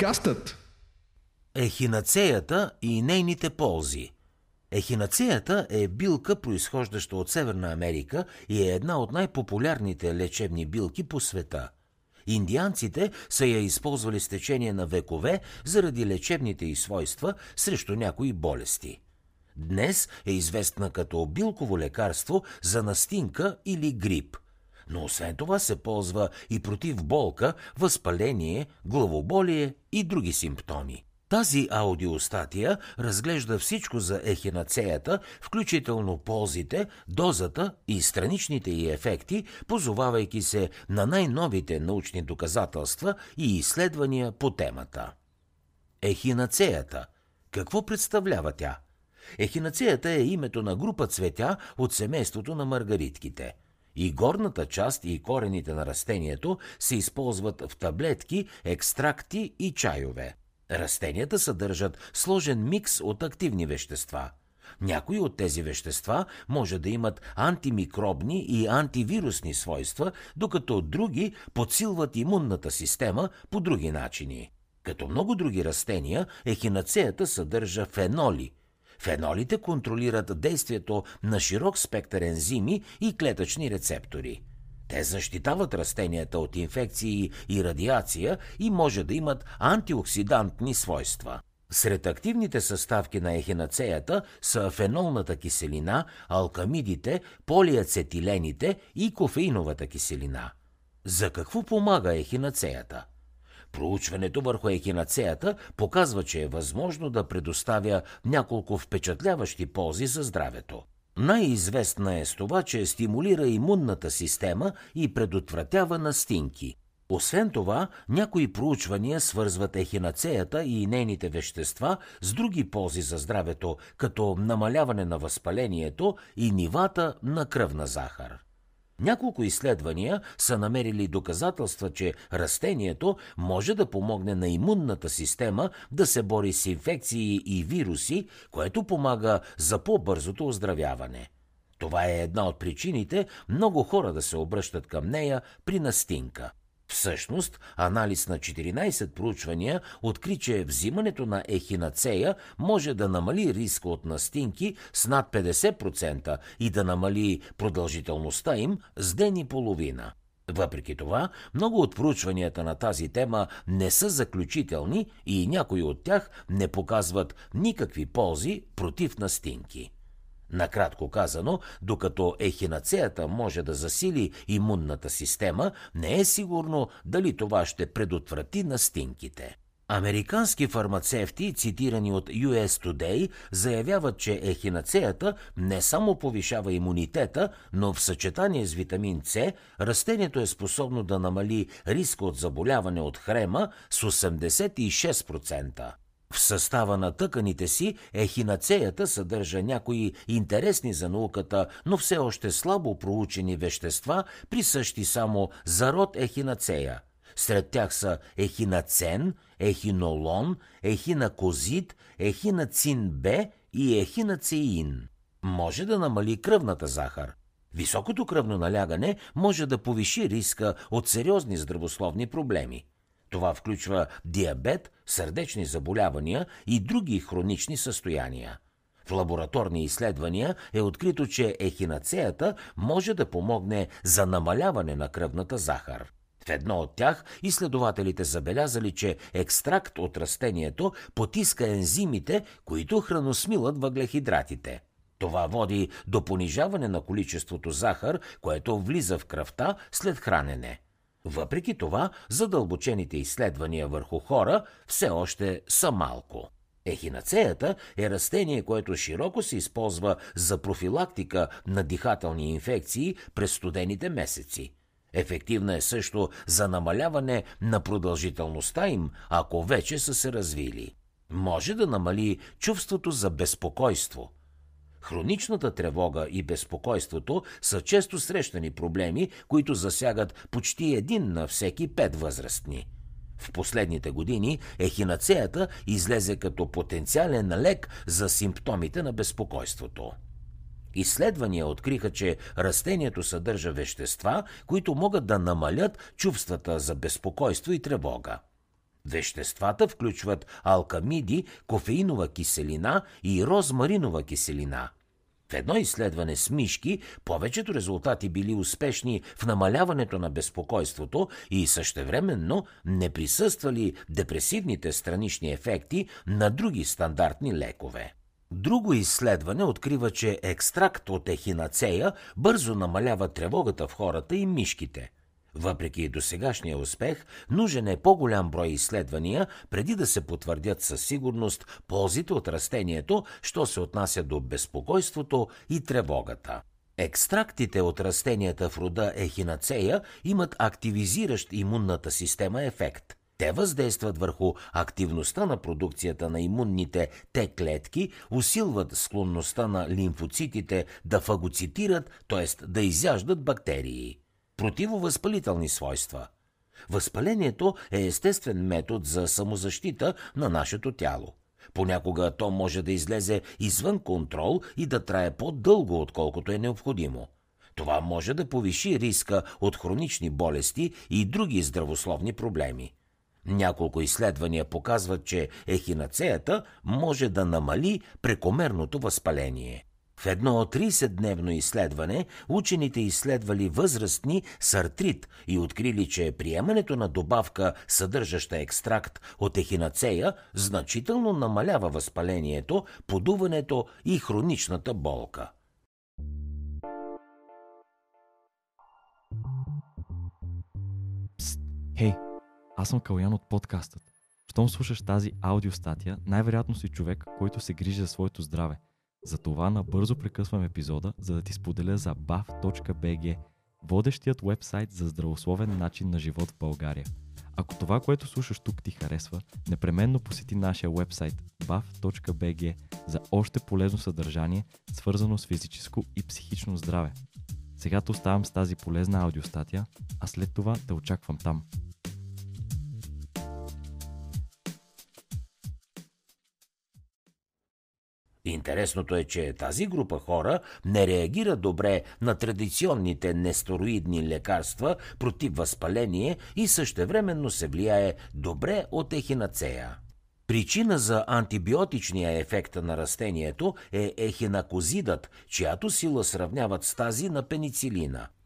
Подкастът Ехинацеята и нейните ползи. Ехинацеята е билка, произхождаща от Северна Америка и е една от най-популярните лечебни билки по света. Индианците са я използвали с течение на векове заради лечебните й свойства срещу някои болести. Днес е известна като билково лекарство за настинка или грип – но освен това се ползва и против болка, възпаление, главоболие и други симптоми. Тази аудиостатия разглежда всичко за ехинацеята, включително ползите, дозата и страничните й ефекти, позовавайки се на най-новите научни доказателства и изследвания по темата. Ехинацеята. Какво представлява тя? Ехинацеята е името на група цветя от семейството на маргаритките – и горната част и корените на растението се използват в таблетки, екстракти и чайове. Растенията съдържат сложен микс от активни вещества. Някои от тези вещества може да имат антимикробни и антивирусни свойства, докато други подсилват имунната система по други начини. Като много други растения, ехинацеята съдържа феноли – Фенолите контролират действието на широк спектър ензими и клетъчни рецептори. Те защитават растенията от инфекции и радиация и може да имат антиоксидантни свойства. Сред активните съставки на ехинацеята са фенолната киселина, алкамидите, полиацетилените и кофеиновата киселина. За какво помага ехинацеята? Проучването върху ехинацеята показва, че е възможно да предоставя няколко впечатляващи ползи за здравето. Най-известна е с това, че стимулира имунната система и предотвратява настинки. Освен това, някои проучвания свързват ехинацеята и нейните вещества с други ползи за здравето, като намаляване на възпалението и нивата на кръвна захар. Няколко изследвания са намерили доказателства, че растението може да помогне на имунната система да се бори с инфекции и вируси, което помага за по-бързото оздравяване. Това е една от причините много хора да се обръщат към нея при настинка. Всъщност, анализ на 14 проучвания откри, че взимането на ехинацея може да намали риска от настинки с над 50% и да намали продължителността им с ден и половина. Въпреки това, много от проучванията на тази тема не са заключителни и някои от тях не показват никакви ползи против настинки. Накратко казано, докато ехинацеята може да засили имунната система, не е сигурно дали това ще предотврати настинките. Американски фармацевти, цитирани от US Today, заявяват, че ехинацеята не само повишава имунитета, но в съчетание с витамин С, растението е способно да намали риска от заболяване от хрема с 86%. В състава на тъканите си ехинацеята съдържа някои интересни за науката, но все още слабо проучени вещества, присъщи само за род ехинацея. Сред тях са ехинацен, ехинолон, ехинакозит, ехинацин Б и ехинацеин. Може да намали кръвната захар. Високото кръвно налягане може да повиши риска от сериозни здравословни проблеми. Това включва диабет, сърдечни заболявания и други хронични състояния. В лабораторни изследвания е открито, че ехинацеята може да помогне за намаляване на кръвната захар. В едно от тях изследователите забелязали, че екстракт от растението потиска ензимите, които храносмилат въглехидратите. Това води до понижаване на количеството захар, което влиза в кръвта след хранене. Въпреки това, задълбочените изследвания върху хора все още са малко. Ехинацеята е растение, което широко се използва за профилактика на дихателни инфекции през студените месеци. Ефективна е също за намаляване на продължителността им, ако вече са се развили. Може да намали чувството за безпокойство – Хроничната тревога и безпокойството са често срещани проблеми, които засягат почти един на всеки пет възрастни. В последните години ехинацеята излезе като потенциален лек за симптомите на безпокойството. Изследвания откриха, че растението съдържа вещества, които могат да намалят чувствата за безпокойство и тревога. Веществата включват алкамиди, кофеинова киселина и розмаринова киселина. В едно изследване с мишки повечето резултати били успешни в намаляването на безпокойството и същевременно не присъствали депресивните странични ефекти на други стандартни лекове. Друго изследване открива, че екстракт от ехинацея бързо намалява тревогата в хората и мишките – въпреки досегашния успех, нужен е по-голям брой изследвания, преди да се потвърдят със сигурност ползите от растението, що се отнася до безпокойството и тревогата. Екстрактите от растенията в рода ехинацея имат активизиращ имунната система ефект. Те въздействат върху активността на продукцията на имунните Т клетки, усилват склонността на лимфоцитите да фагоцитират, т.е. да изяждат бактерии противовъзпалителни свойства. Възпалението е естествен метод за самозащита на нашето тяло. Понякога то може да излезе извън контрол и да трае по-дълго, отколкото е необходимо. Това може да повиши риска от хронични болести и други здравословни проблеми. Няколко изследвания показват, че ехинацеята може да намали прекомерното възпаление. В едно 30-дневно изследване учените изследвали възрастни с артрит и открили, че приемането на добавка, съдържаща екстракт от ехинацея, значително намалява възпалението, подуването и хроничната болка. Пст, хей, аз съм Калян от подкастът. Щом слушаш тази аудиостатия, най-вероятно си човек, който се грижи за своето здраве – затова набързо прекъсвам епизода, за да ти споделя за bav.bg, водещият вебсайт за здравословен начин на живот в България. Ако това, което слушаш тук ти харесва, непременно посети нашия вебсайт bav.bg за още полезно съдържание, свързано с физическо и психично здраве. Сега те оставам с тази полезна аудиостатия, а след това те очаквам там. Интересното е, че тази група хора не реагира добре на традиционните нестероидни лекарства против възпаление и същевременно се влияе добре от ехинацея. Причина за антибиотичния ефект на растението е ехинакозидът, чиято сила сравняват с тази на пеницилина –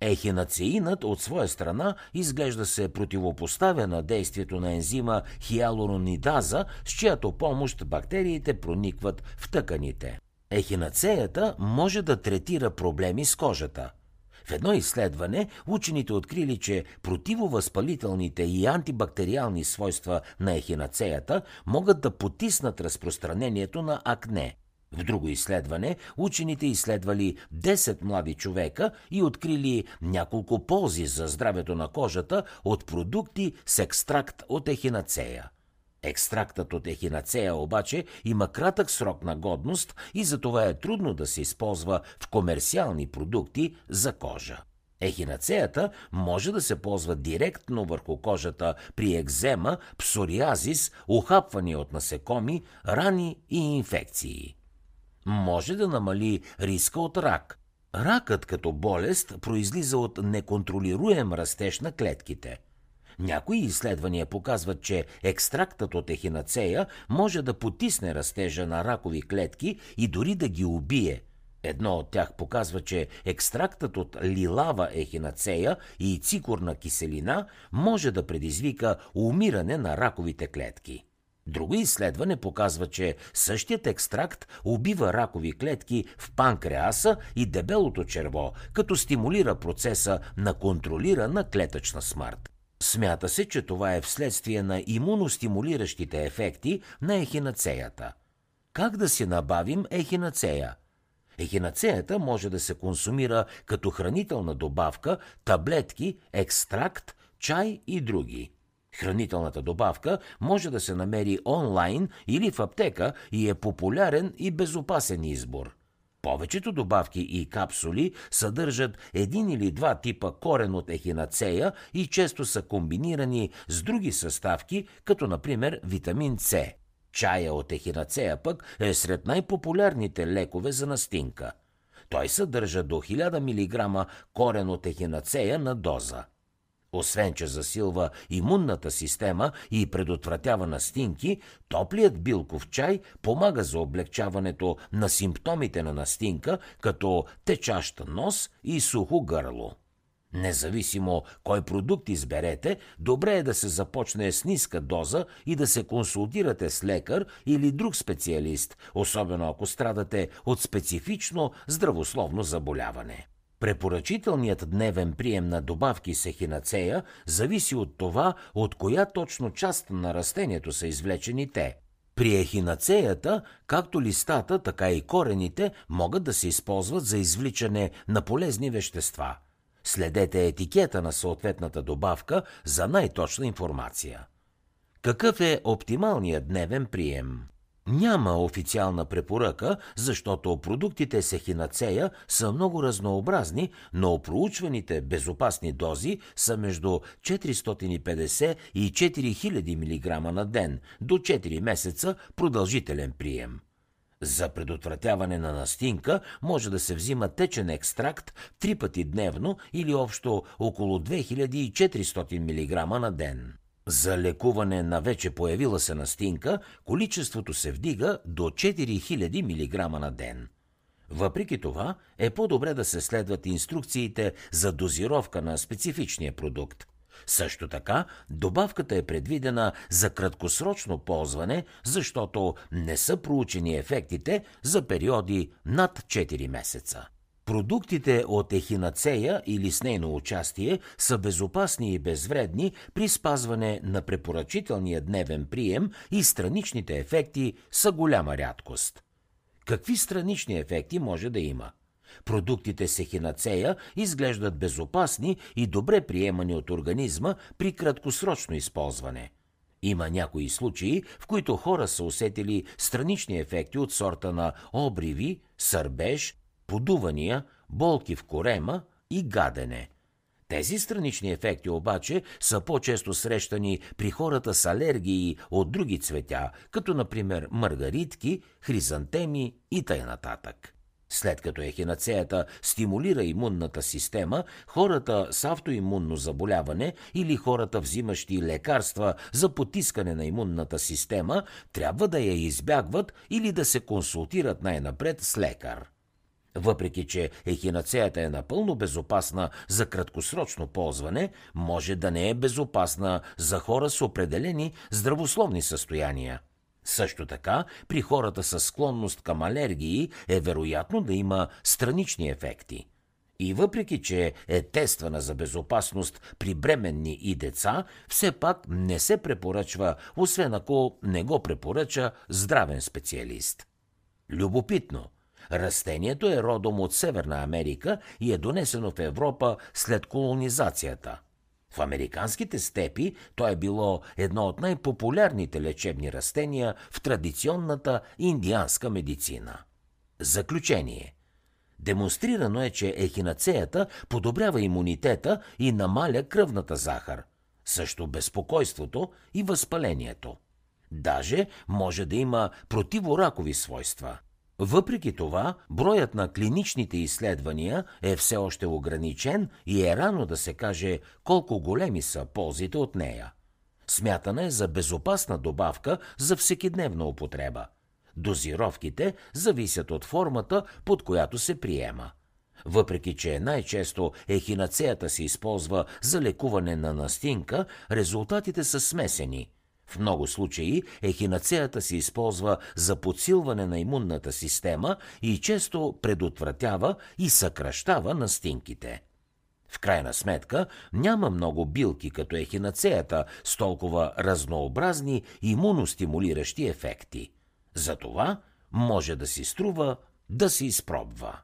Ехинацеинът от своя страна изглежда се противопоставя на действието на ензима хиалуронидаза, с чиято помощ бактериите проникват в тъканите. Ехинацеята може да третира проблеми с кожата. В едно изследване учените открили, че противовъзпалителните и антибактериални свойства на ехинацеята могат да потиснат разпространението на акне – в друго изследване учените изследвали 10 млади човека и открили няколко ползи за здравето на кожата от продукти с екстракт от ехинацея. Екстрактът от ехинацея обаче има кратък срок на годност и затова е трудно да се използва в комерциални продукти за кожа. Ехинацеята може да се ползва директно върху кожата при екзема, псориазис, ухапване от насекоми, рани и инфекции може да намали риска от рак. Ракът като болест произлиза от неконтролируем растеж на клетките. Някои изследвания показват, че екстрактът от ехинацея може да потисне растежа на ракови клетки и дори да ги убие. Едно от тях показва, че екстрактът от лилава ехинацея и цикорна киселина може да предизвика умиране на раковите клетки. Друго изследване показва, че същият екстракт убива ракови клетки в панкреаса и дебелото черво, като стимулира процеса на контролирана клетъчна смърт. Смята се, че това е вследствие на имуностимулиращите ефекти на ехинацеята. Как да си набавим ехинацея? Ехинацеята може да се консумира като хранителна добавка, таблетки, екстракт, чай и други. Хранителната добавка може да се намери онлайн или в аптека и е популярен и безопасен избор. Повечето добавки и капсули съдържат един или два типа корен от ехинацея и често са комбинирани с други съставки, като например витамин С. Чая от ехинацея пък е сред най-популярните лекове за настинка. Той съдържа до 1000 мг корен от ехинацея на доза. Освен, че засилва имунната система и предотвратява настинки, топлият билков чай помага за облегчаването на симптомите на настинка, като течащ нос и сухо гърло. Независимо кой продукт изберете, добре е да се започне с ниска доза и да се консултирате с лекар или друг специалист, особено ако страдате от специфично здравословно заболяване. Препоръчителният дневен прием на добавки с ехинацея зависи от това, от коя точно част на растението са извлечени те. При ехинацеята, както листата, така и корените могат да се използват за извличане на полезни вещества. Следете етикета на съответната добавка за най-точна информация. Какъв е оптималният дневен прием? Няма официална препоръка, защото продуктите с ехинацея са много разнообразни, но проучваните безопасни дози са между 450 и 4000 мг на ден до 4 месеца продължителен прием. За предотвратяване на настинка може да се взима течен екстракт три пъти дневно или общо около 2400 мг на ден. За лекуване на вече появила се настинка, количеството се вдига до 4000 мг на ден. Въпреки това, е по-добре да се следват инструкциите за дозировка на специфичния продукт. Също така, добавката е предвидена за краткосрочно ползване, защото не са проучени ефектите за периоди над 4 месеца. Продуктите от ехинацея или с нейно участие са безопасни и безвредни при спазване на препоръчителния дневен прием и страничните ефекти са голяма рядкост. Какви странични ефекти може да има? Продуктите с ехинацея изглеждат безопасни и добре приемани от организма при краткосрочно използване. Има някои случаи, в които хора са усетили странични ефекти от сорта на обриви, сърбеж, подувания, болки в корема и гадене. Тези странични ефекти обаче са по-често срещани при хората с алергии от други цветя, като например маргаритки, хризантеми и т.н. След като ехинацеята стимулира имунната система, хората с автоимунно заболяване или хората взимащи лекарства за потискане на имунната система трябва да я избягват или да се консултират най-напред с лекар. Въпреки, че ехинацеята е напълно безопасна за краткосрочно ползване, може да не е безопасна за хора с определени здравословни състояния. Също така, при хората с склонност към алергии е вероятно да има странични ефекти. И въпреки, че е тествана за безопасност при бременни и деца, все пак не се препоръчва, освен ако не го препоръча здравен специалист. Любопитно – Растението е родом от Северна Америка и е донесено в Европа след колонизацията. В американските степи то е било едно от най-популярните лечебни растения в традиционната индианска медицина. Заключение – Демонстрирано е, че ехинацеята подобрява имунитета и намаля кръвната захар, също безпокойството и възпалението. Даже може да има противоракови свойства – въпреки това, броят на клиничните изследвания е все още ограничен и е рано да се каже колко големи са ползите от нея. Смятана е за безопасна добавка за всекидневна употреба. Дозировките зависят от формата, под която се приема. Въпреки, че най-често ехинацеята се използва за лекуване на настинка, резултатите са смесени – в много случаи ехинацеята се използва за подсилване на имунната система и често предотвратява и съкръщава настинките. В крайна сметка няма много билки като ехинацеята с толкова разнообразни имуностимулиращи ефекти. Затова може да си струва да се изпробва.